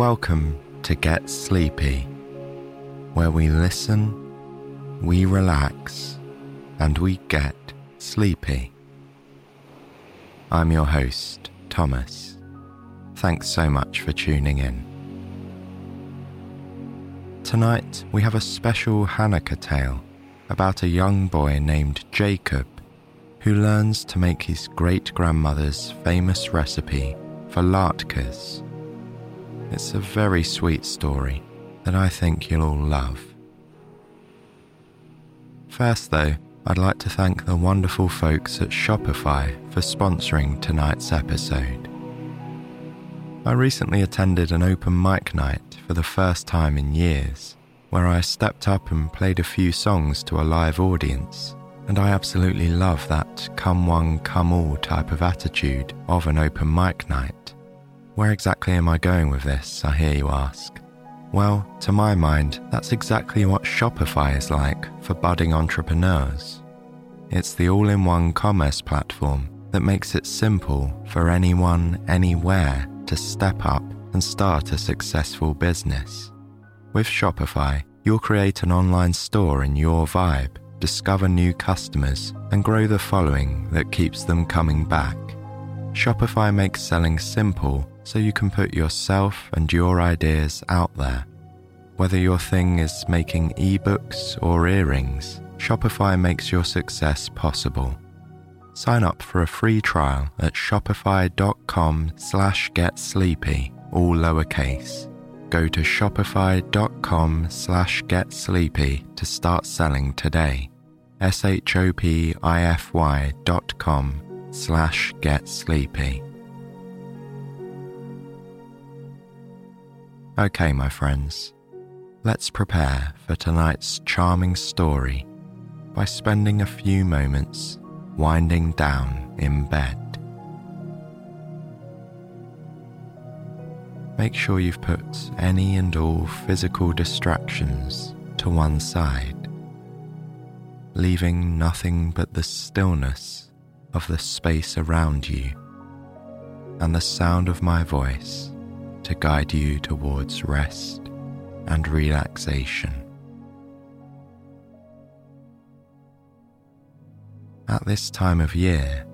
Welcome to Get Sleepy, where we listen, we relax, and we get sleepy. I'm your host, Thomas. Thanks so much for tuning in. Tonight, we have a special Hanukkah tale about a young boy named Jacob who learns to make his great grandmother's famous recipe for latkes. It's a very sweet story that I think you'll all love. First, though, I'd like to thank the wonderful folks at Shopify for sponsoring tonight's episode. I recently attended an open mic night for the first time in years, where I stepped up and played a few songs to a live audience and I absolutely love that come one, come all type of attitude of an open mic night. Where exactly am I going with this, I hear you ask? Well, to my mind, that's exactly what Shopify is like for budding entrepreneurs. It's the all in one commerce platform that makes it simple for anyone, anywhere to step up and start a successful business. With Shopify, you'll create an online store in your vibe discover new customers, and grow the following that keeps them coming back. Shopify makes selling simple so you can put yourself and your ideas out there. Whether your thing is making ebooks or earrings, Shopify makes your success possible. Sign up for a free trial at shopify.com slash getsleepy, all lowercase. Go to shopify.com slash getsleepy to start selling today shopify dot com slash get Okay, my friends, let's prepare for tonight's charming story by spending a few moments winding down in bed. Make sure you've put any and all physical distractions to one side leaving nothing but the stillness of the space around you and the sound of my voice to guide you towards rest and relaxation. At this time of year,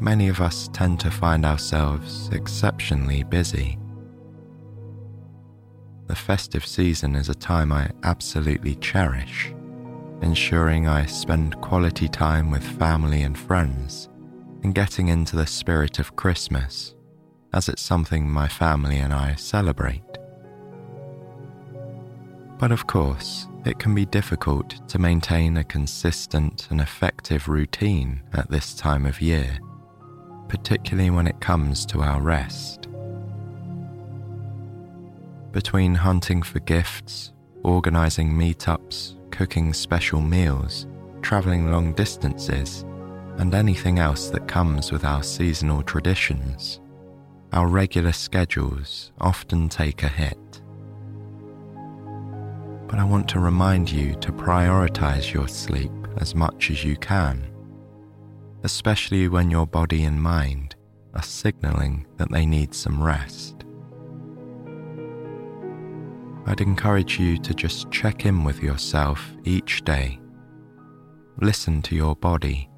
many of us tend to find ourselves exceptionally busy. The festive season is a time I absolutely cherish ensuring I spend quality time with family and friends, and getting into the spirit of Christmas, as it's something my family and I celebrate. But of course, it can be difficult to maintain a consistent and effective routine at this time of year, particularly when it comes to our rest. Between hunting for gifts, organising meetups, cooking special meals, travelling long distances, and anything else that comes with our seasonal traditions, our regular schedules often take a hit. But I want to remind you to prioritize your sleep as much as you can, especially when your body and mind are signaling that they need some rest. I'd encourage you to just check in with yourself each day. Listen to your body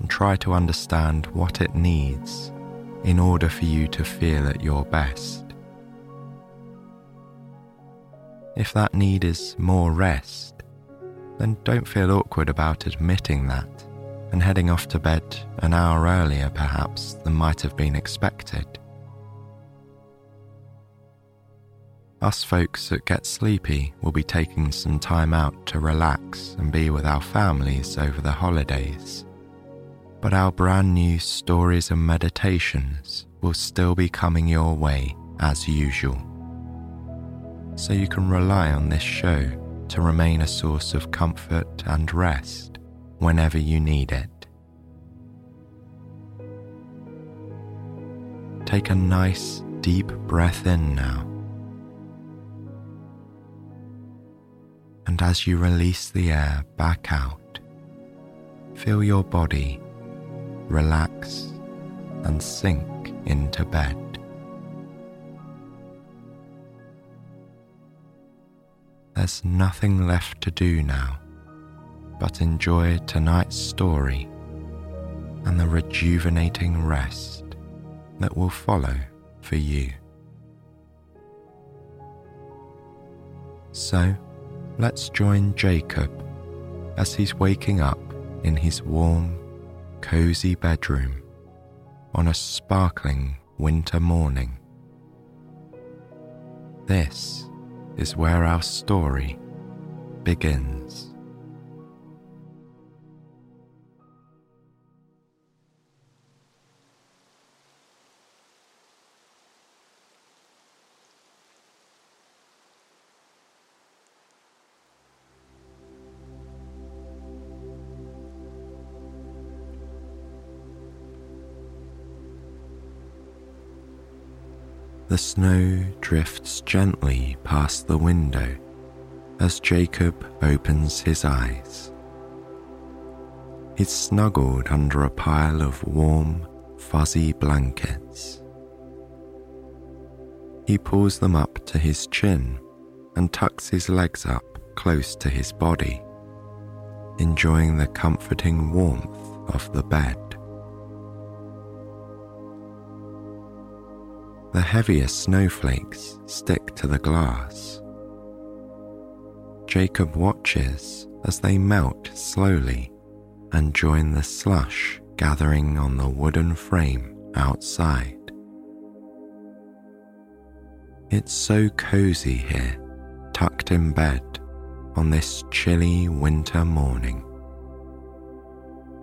and try to understand what it needs in order for you to feel at your best. If that need is more rest, then don't feel awkward about admitting that and heading off to bed an hour earlier, perhaps, than might have been expected. Us folks that get sleepy will be taking some time out to relax and be with our families over the holidays. But our brand new stories and meditations will still be coming your way as usual. So you can rely on this show to remain a source of comfort and rest whenever you need it. Take a nice deep breath in now. And as you release the air back out, feel your body relax and sink into bed. There's nothing left to do now but enjoy tonight's story and the rejuvenating rest that will follow for you. So, let's join Jacob as he's waking up in his warm, cozy bedroom on a sparkling winter morning. This is where our story begins. The snow drifts gently past the window as Jacob opens his eyes. He's snuggled under a pile of warm, fuzzy blankets. He pulls them up to his chin and tucks his legs up close to his body, enjoying the comforting warmth of the bed. The heaviest snowflakes stick to the glass. Jacob watches as they melt slowly and join the slush gathering on the wooden frame outside. It's so cozy here, tucked in bed on this chilly winter morning.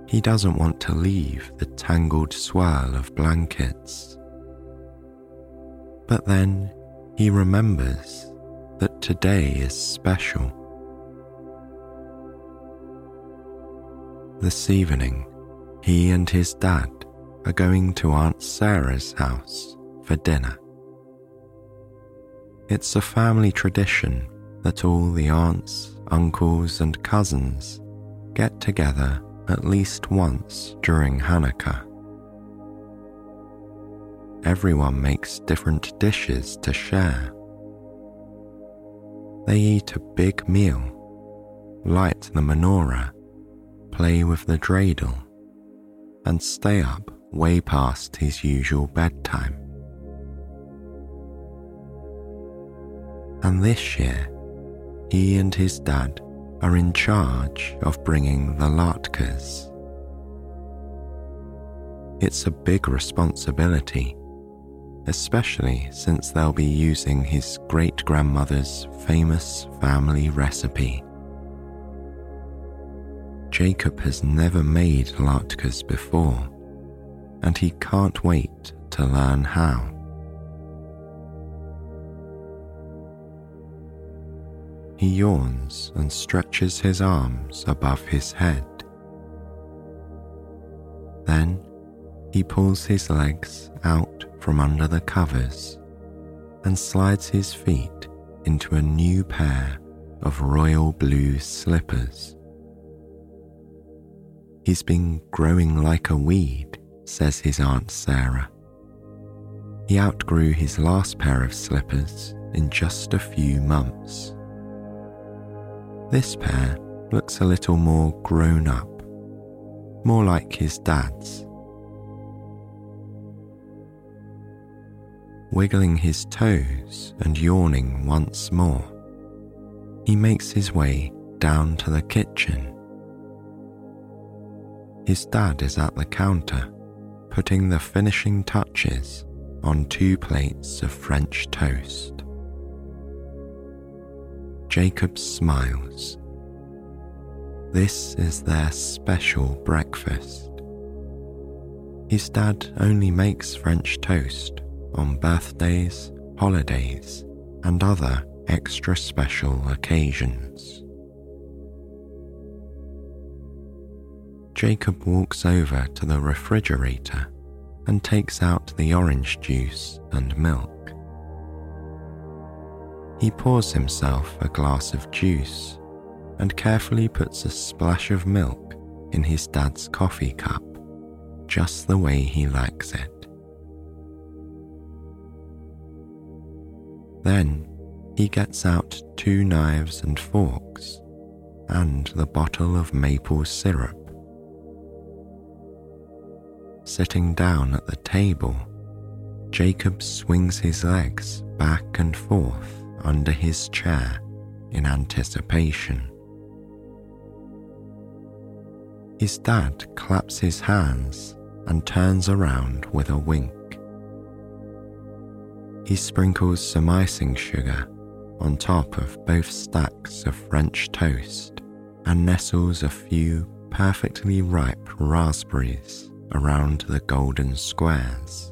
He doesn't want to leave the tangled swirl of blankets but then he remembers that today is special. This evening, he and his dad are going to Aunt Sarah's house for dinner. It's a family tradition that all the aunts, uncles, and cousins get together at least once during Hanukkah everyone makes different dishes to share. They eat a big meal, light the menorah, play with the dreidel, and stay up way past his usual bedtime. And this year, he and his dad are in charge of bringing the latkes. It's a big responsibility especially since they'll be using his great grandmother's famous family recipe. Jacob has never made latkes before, and he can't wait to learn how. He yawns and stretches his arms above his head. Then he pulls his legs out from under the covers and slides his feet into a new pair of royal blue slippers. He's been growing like a weed, says his Aunt Sarah. He outgrew his last pair of slippers in just a few months. This pair looks a little more grown up, more like his dad's wiggling his toes and yawning once more. He makes his way down to the kitchen. His dad is at the counter, putting the finishing touches on two plates of French toast. Jacob smiles. This is their special breakfast. His dad only makes French toast on birthdays, holidays, and other extra special occasions. Jacob walks over to the refrigerator and takes out the orange juice and milk. He pours himself a glass of juice and carefully puts a splash of milk in his dad's coffee cup, just the way he likes it. Then he gets out two knives and forks and the bottle of maple syrup. Sitting down at the table, Jacob swings his legs back and forth under his chair in anticipation. His dad claps his hands and turns around with a wink. He sprinkles some icing sugar on top of both stacks of French toast and nestles a few perfectly ripe raspberries around the golden squares.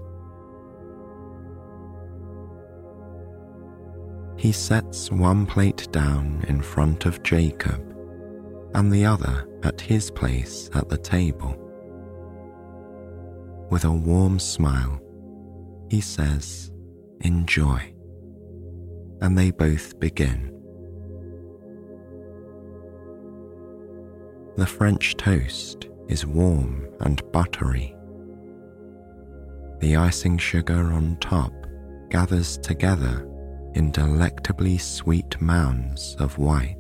He sets one plate down in front of Jacob and the other at his place at the table. With a warm smile, he says, Enjoy. And they both begin. The French toast is warm and buttery. The icing sugar on top gathers together in delectably sweet mounds of white.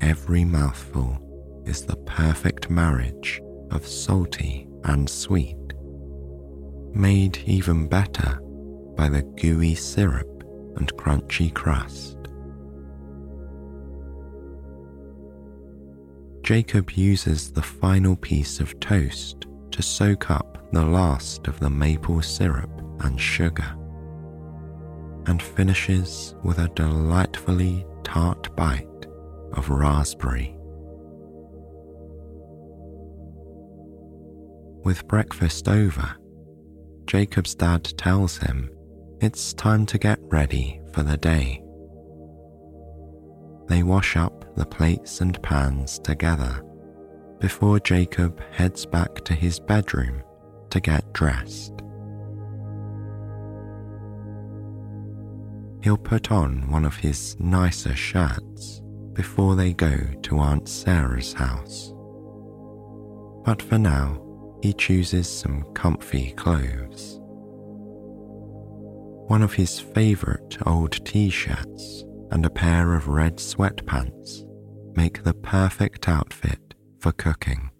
Every mouthful is the perfect marriage of salty and sweet, made even better by the gooey syrup and crunchy crust. Jacob uses the final piece of toast to soak up the last of the maple syrup and sugar, and finishes with a delightfully tart bite of raspberry. With breakfast over, Jacob's dad tells him it's time to get ready for the day. They wash up the plates and pans together before Jacob heads back to his bedroom to get dressed. He'll put on one of his nicer shirts before they go to Aunt Sarah's house. But for now, he chooses some comfy clothes. One of his favourite old t shirts and a pair of red sweatpants make the perfect outfit for cooking.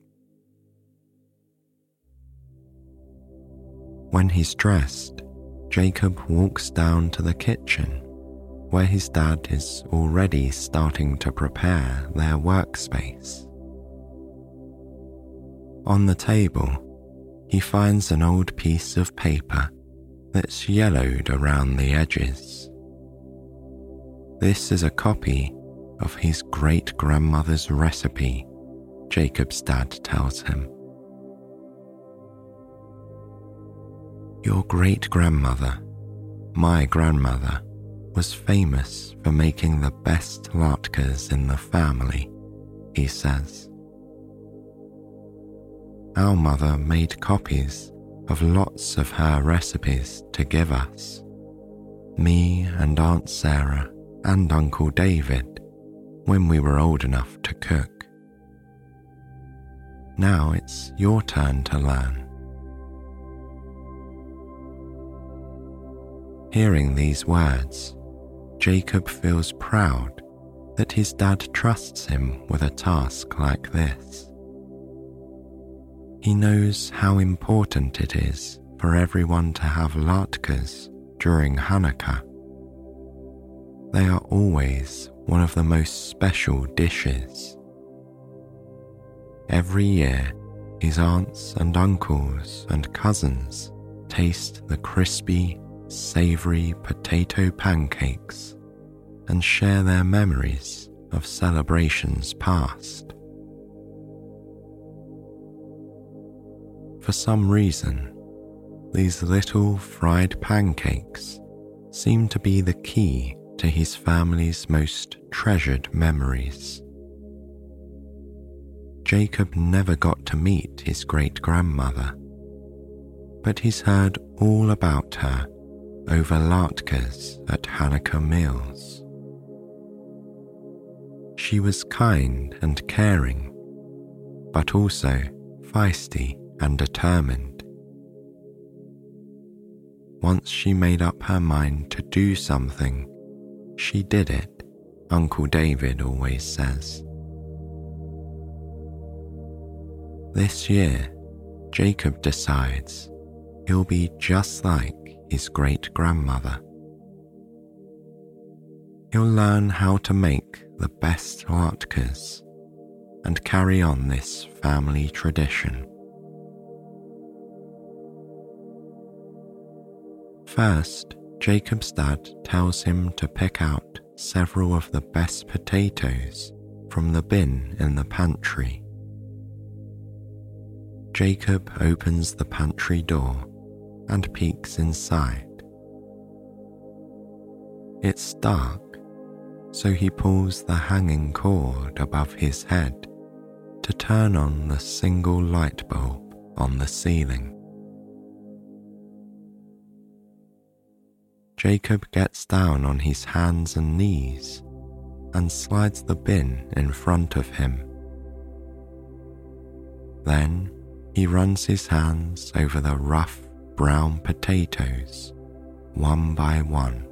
When he's dressed, Jacob walks down to the kitchen where his dad is already starting to prepare their workspace. On the table, he finds an old piece of paper that's yellowed around the edges. This is a copy of his great grandmother's recipe, Jacob's dad tells him. Your great grandmother, my grandmother, was famous for making the best latkes in the family, he says. Our mother made copies of lots of her recipes to give us. Me and Aunt Sarah and Uncle David when we were old enough to cook. Now it's your turn to learn. Hearing these words, Jacob feels proud that his dad trusts him with a task like this. He knows how important it is for everyone to have latkes during Hanukkah. They are always one of the most special dishes. Every year, his aunts and uncles and cousins taste the crispy, savory potato pancakes and share their memories of celebrations past. For some reason, these little fried pancakes seem to be the key to his family's most treasured memories. Jacob never got to meet his great grandmother, but he's heard all about her over latkes at Hanukkah meals. She was kind and caring, but also feisty and determined. Once she made up her mind to do something, she did it, Uncle David always says. This year, Jacob decides he'll be just like his great grandmother. He'll learn how to make the best latkes and carry on this family tradition. First, Jacob's dad tells him to pick out several of the best potatoes from the bin in the pantry. Jacob opens the pantry door and peeks inside. It's dark, so he pulls the hanging cord above his head to turn on the single light bulb on the ceiling. Jacob gets down on his hands and knees and slides the bin in front of him. Then he runs his hands over the rough brown potatoes, one by one.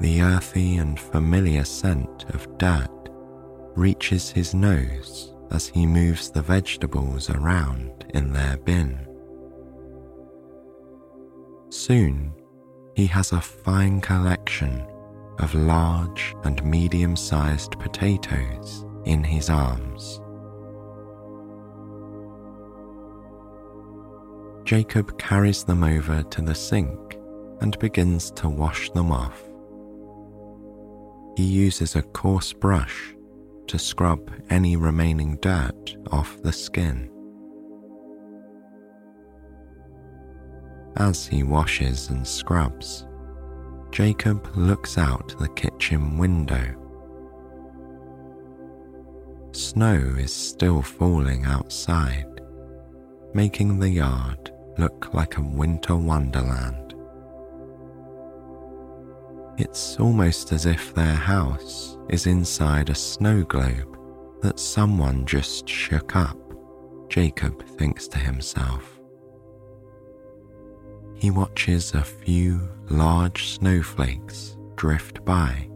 The earthy and familiar scent of dirt reaches his nose as he moves the vegetables around in their bin. Soon, he has a fine collection of large and medium sized potatoes in his arms. Jacob carries them over to the sink and begins to wash them off. He uses a coarse brush to scrub any remaining dirt off the skin. As he washes and scrubs, Jacob looks out the kitchen window. Snow is still falling outside, making the yard look like a winter wonderland. It's almost as if their house is inside a snow globe that someone just shook up, Jacob thinks to himself he watches a few large snowflakes drift by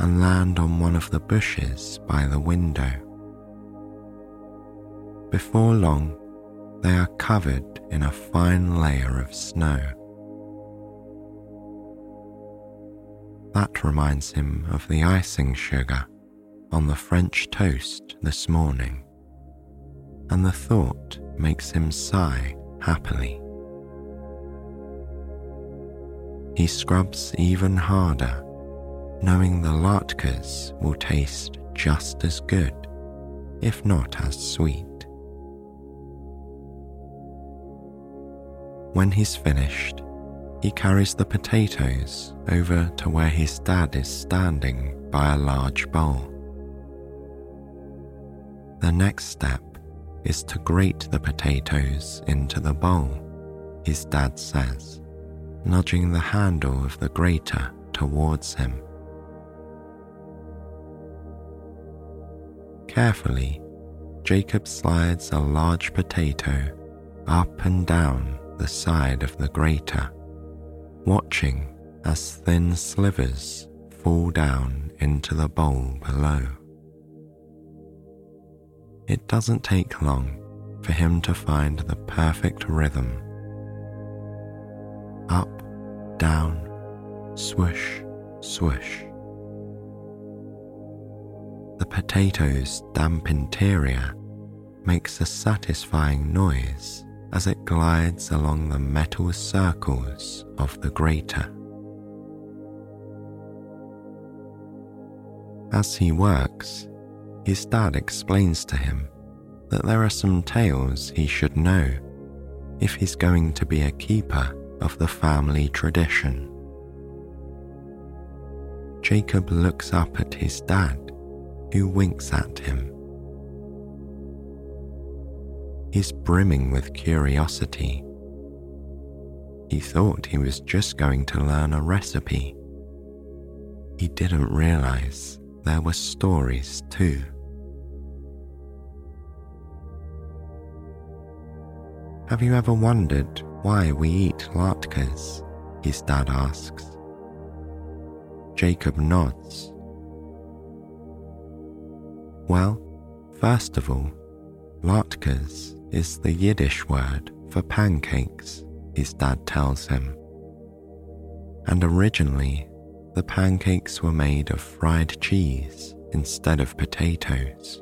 and land on one of the bushes by the window. Before long, they are covered in a fine layer of snow. That reminds him of the icing sugar on the French toast this morning, and the thought makes him sigh happily. He scrubs even harder, knowing the latkes will taste just as good, if not as sweet. When he's finished, he carries the potatoes over to where his dad is standing by a large bowl. The next step is to grate the potatoes into the bowl, his dad says nudging the handle of the grater towards him. Carefully, Jacob slides a large potato up and down the side of the grater, watching as thin slivers fall down into the bowl below. It doesn't take long for him to find the perfect rhythm up, down, swish, swish. The potato's damp interior makes a satisfying noise as it glides along the metal circles of the grater. As he works, his dad explains to him that there are some tales he should know if he's going to be a keeper of the family tradition. Jacob looks up at his dad, who winks at him. He's brimming with curiosity. He thought he was just going to learn a recipe. He didn't realize there were stories too. Have you ever wondered why we eat latkes? His dad asks. Jacob nods. Well, first of all, latkes is the Yiddish word for pancakes, his dad tells him. And originally, the pancakes were made of fried cheese instead of potatoes.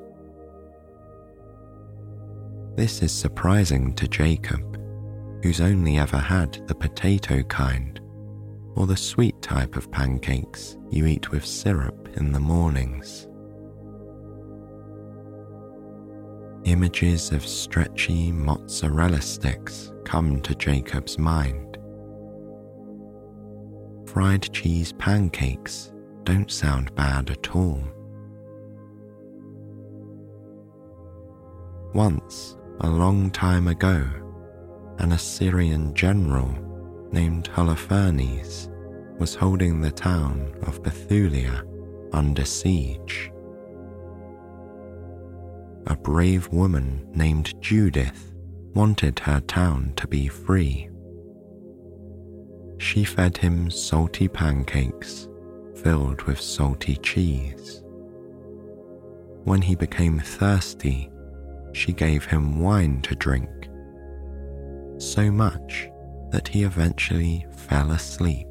This is surprising to Jacob, who's only ever had the potato kind or the sweet type of pancakes you eat with syrup in the mornings. Images of stretchy mozzarella sticks come to Jacob's mind. Fried cheese pancakes don't sound bad at all. Once, a long time ago, an Assyrian general named Holofernes was holding the town of Bethulia under siege. A brave woman named Judith wanted her town to be free. She fed him salty pancakes filled with salty cheese. When he became thirsty, she gave him wine to drink. So much that he eventually fell asleep.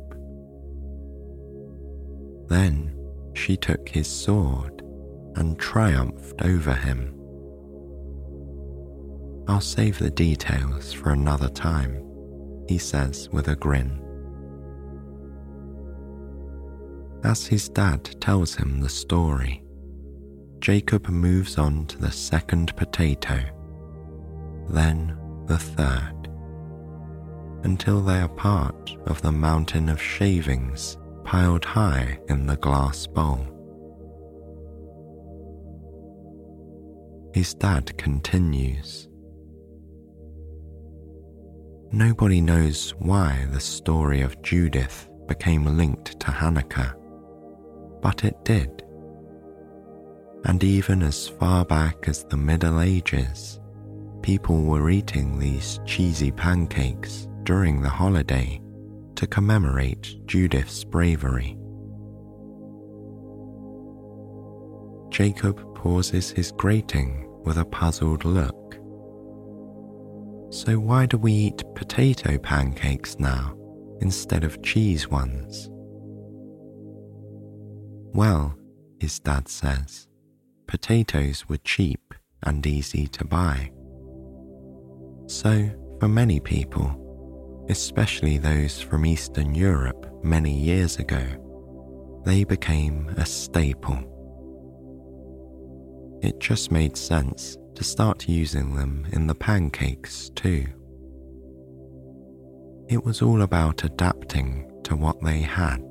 Then she took his sword and triumphed over him. I'll save the details for another time, he says with a grin. As his dad tells him the story, Jacob moves on to the second potato, then the third until they are part of the mountain of shavings piled high in the glass bowl. His dad continues. Nobody knows why the story of Judith became linked to Hanukkah, but it did. And even as far back as the Middle Ages, people were eating these cheesy pancakes during the holiday to commemorate Judith's bravery. Jacob pauses his grating with a puzzled look. So, why do we eat potato pancakes now instead of cheese ones? Well, his dad says, potatoes were cheap and easy to buy. So, for many people, especially those from Eastern Europe many years ago, they became a staple. It just made sense to start using them in the pancakes too. It was all about adapting to what they had.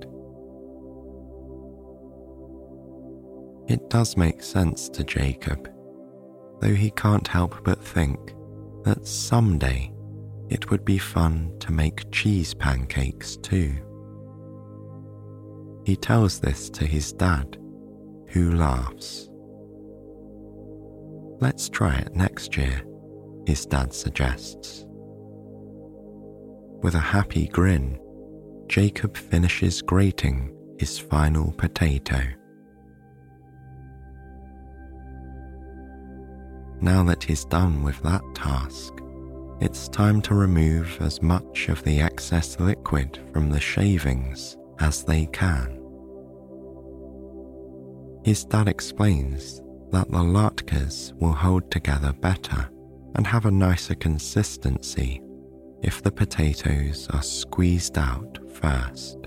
It does make sense to Jacob, though he can't help but think that someday it would be fun to make cheese pancakes too. He tells this to his dad, who laughs. Let's try it next year, his dad suggests. With a happy grin, Jacob finishes grating his final potato. Now that he's done with that task, it's time to remove as much of the excess liquid from the shavings as they can. His dad explains that the latkes will hold together better and have a nicer consistency if the potatoes are squeezed out first.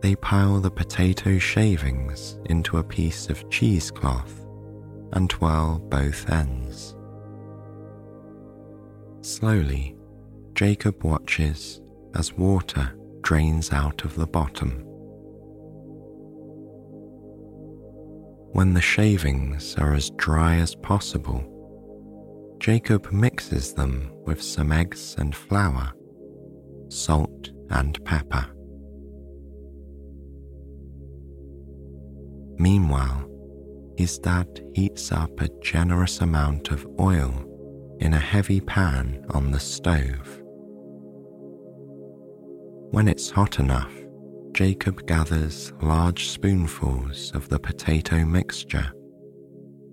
They pile the potato shavings into a piece of cheesecloth and twirl both ends. Slowly, Jacob watches as water drains out of the bottom. When the shavings are as dry as possible, Jacob mixes them with some eggs and flour, salt and pepper. Meanwhile, his dad heats up a generous amount of oil in a heavy pan on the stove. When it's hot enough, Jacob gathers large spoonfuls of the potato mixture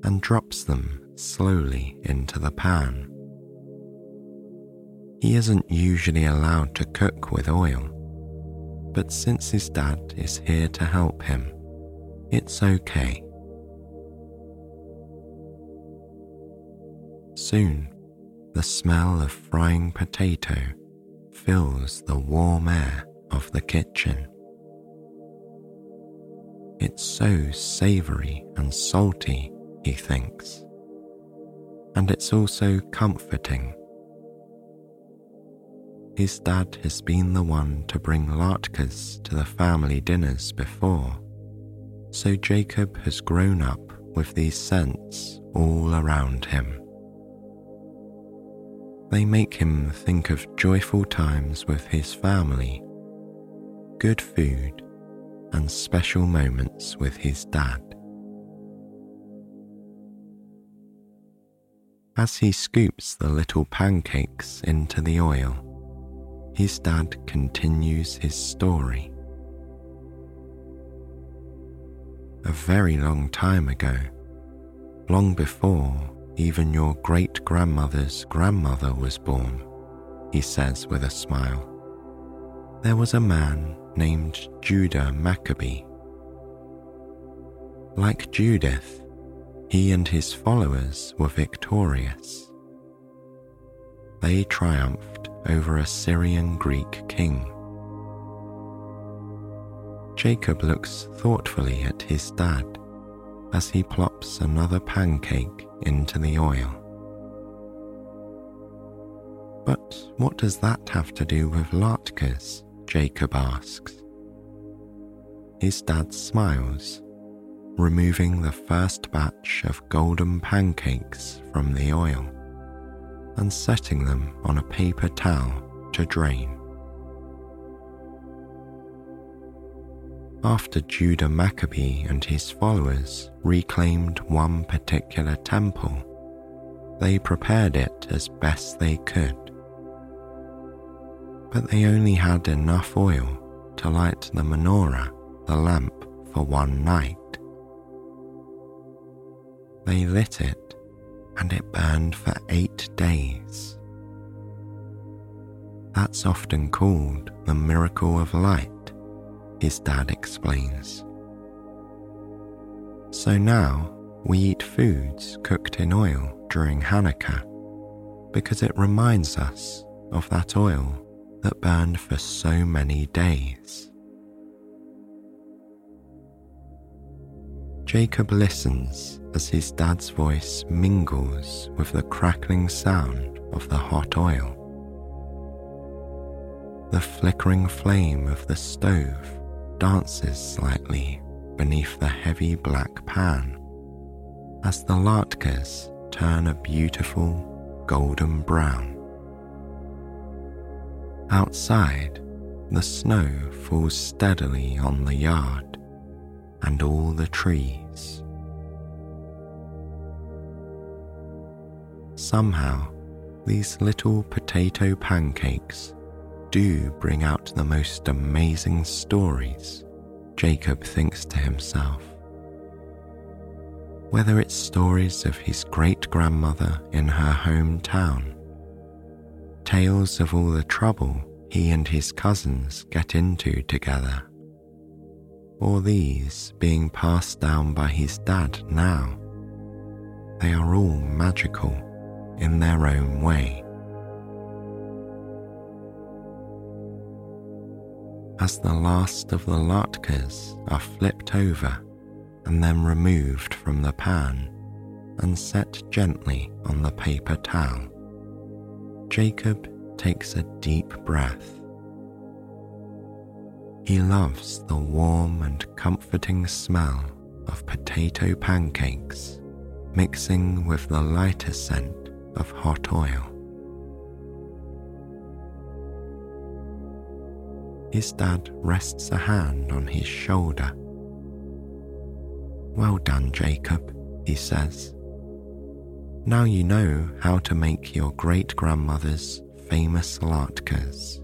and drops them slowly into the pan. He isn't usually allowed to cook with oil, but since his dad is here to help him, it's okay. Soon, the smell of frying potato fills the warm air of the kitchen. It's so savoury and salty, he thinks, and it's also comforting. His dad has been the one to bring latkes to the family dinners before, so Jacob has grown up with these scents all around him. They make him think of joyful times with his family, good food, and special moments with his dad. As he scoops the little pancakes into the oil, his dad continues his story. A very long time ago, long before even your great grandmother's grandmother was born, he says with a smile. There was a man named Judah Maccabee. Like Judith, he and his followers were victorious. They triumphed over a Syrian Greek king. Jacob looks thoughtfully at his dad as he plops another pancake into the oil. But what does that have to do with latkes? Jacob asks. His dad smiles, removing the first batch of golden pancakes from the oil and setting them on a paper towel to drain. After Judah Maccabee and his followers reclaimed one particular temple, they prepared it as best they could. But they only had enough oil to light the menorah, the lamp, for one night. They lit it and it burned for eight days. That's often called the miracle of light his dad explains. So now we eat foods cooked in oil during Hanukkah because it reminds us of that oil that burned for so many days. Jacob listens as his dad's voice mingles with the crackling sound of the hot oil. The flickering flame of the stove dances slightly beneath the heavy black pan as the latkes turn a beautiful golden brown. Outside, the snow falls steadily on the yard and all the trees. Somehow, these little potato pancakes do bring out the most amazing stories, Jacob thinks to himself. Whether it's stories of his great grandmother in her hometown, tales of all the trouble he and his cousins get into together, or these being passed down by his dad now, they are all magical in their own way. As the last of the latkes are flipped over and then removed from the pan and set gently on the paper towel. Jacob takes a deep breath. He loves the warm and comforting smell of potato pancakes mixing with the lighter scent of hot oil. His dad rests a hand on his shoulder. Well done, Jacob, he says. Now you know how to make your great grandmother's famous latkes.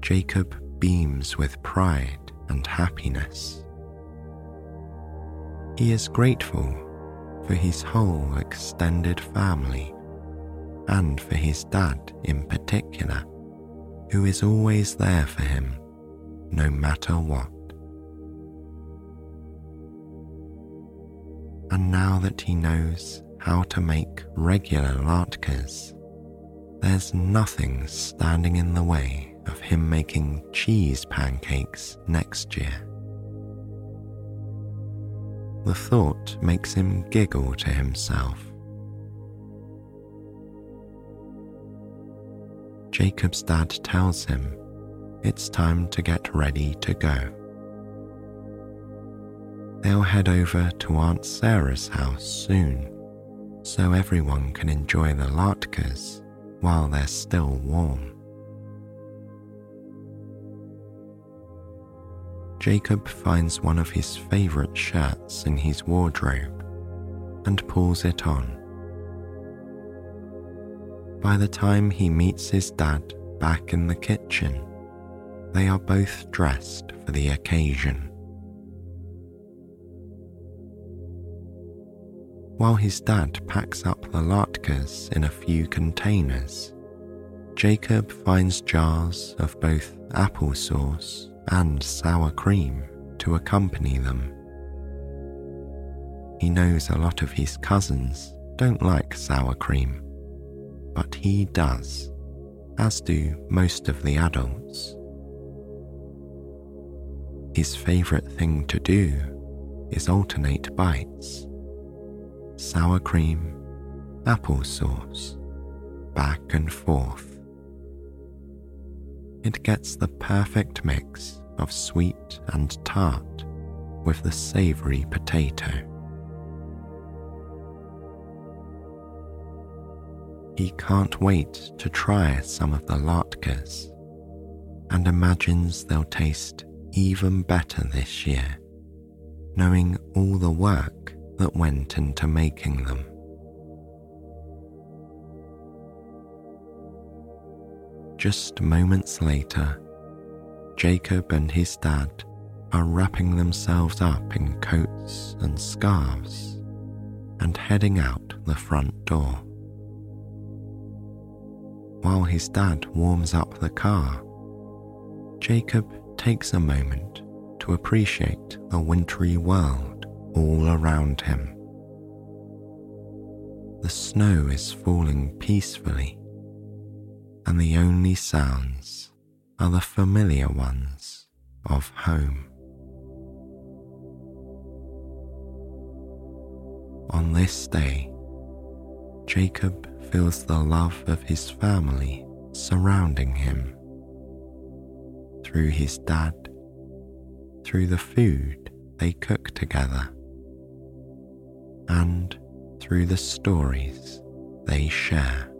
Jacob beams with pride and happiness. He is grateful for his whole extended family and for his dad in particular, who is always there for him no matter what. And now that he knows how to make regular latkes, there's nothing standing in the way of him making cheese pancakes next year. The thought makes him giggle to himself. Jacob's dad tells him it's time to get ready to go. They'll head over to Aunt Sarah's house soon, so everyone can enjoy the latkes while they're still warm. Jacob finds one of his favourite shirts in his wardrobe and pulls it on. By the time he meets his dad back in the kitchen, they are both dressed for the occasion. While his dad packs up the latkes in a few containers, Jacob finds jars of both applesauce and sour cream to accompany them. He knows a lot of his cousins don't like sour cream, but he does, as do most of the adults. His favourite thing to do is alternate bites sour cream, applesauce, back and forth it gets the perfect mix of sweet and tart with the savoury potato. He can't wait to try some of the latkes and imagines they'll taste even better this year, knowing all the work that went into making them. Just moments later, Jacob and his dad are wrapping themselves up in coats and scarves and heading out the front door. While his dad warms up the car, Jacob takes a moment to appreciate the wintry world all around him. The snow is falling peacefully and the only sounds are the familiar ones of home. On this day, Jacob feels the love of his family surrounding him. Through his dad, through the food they cook together, and through the stories they share.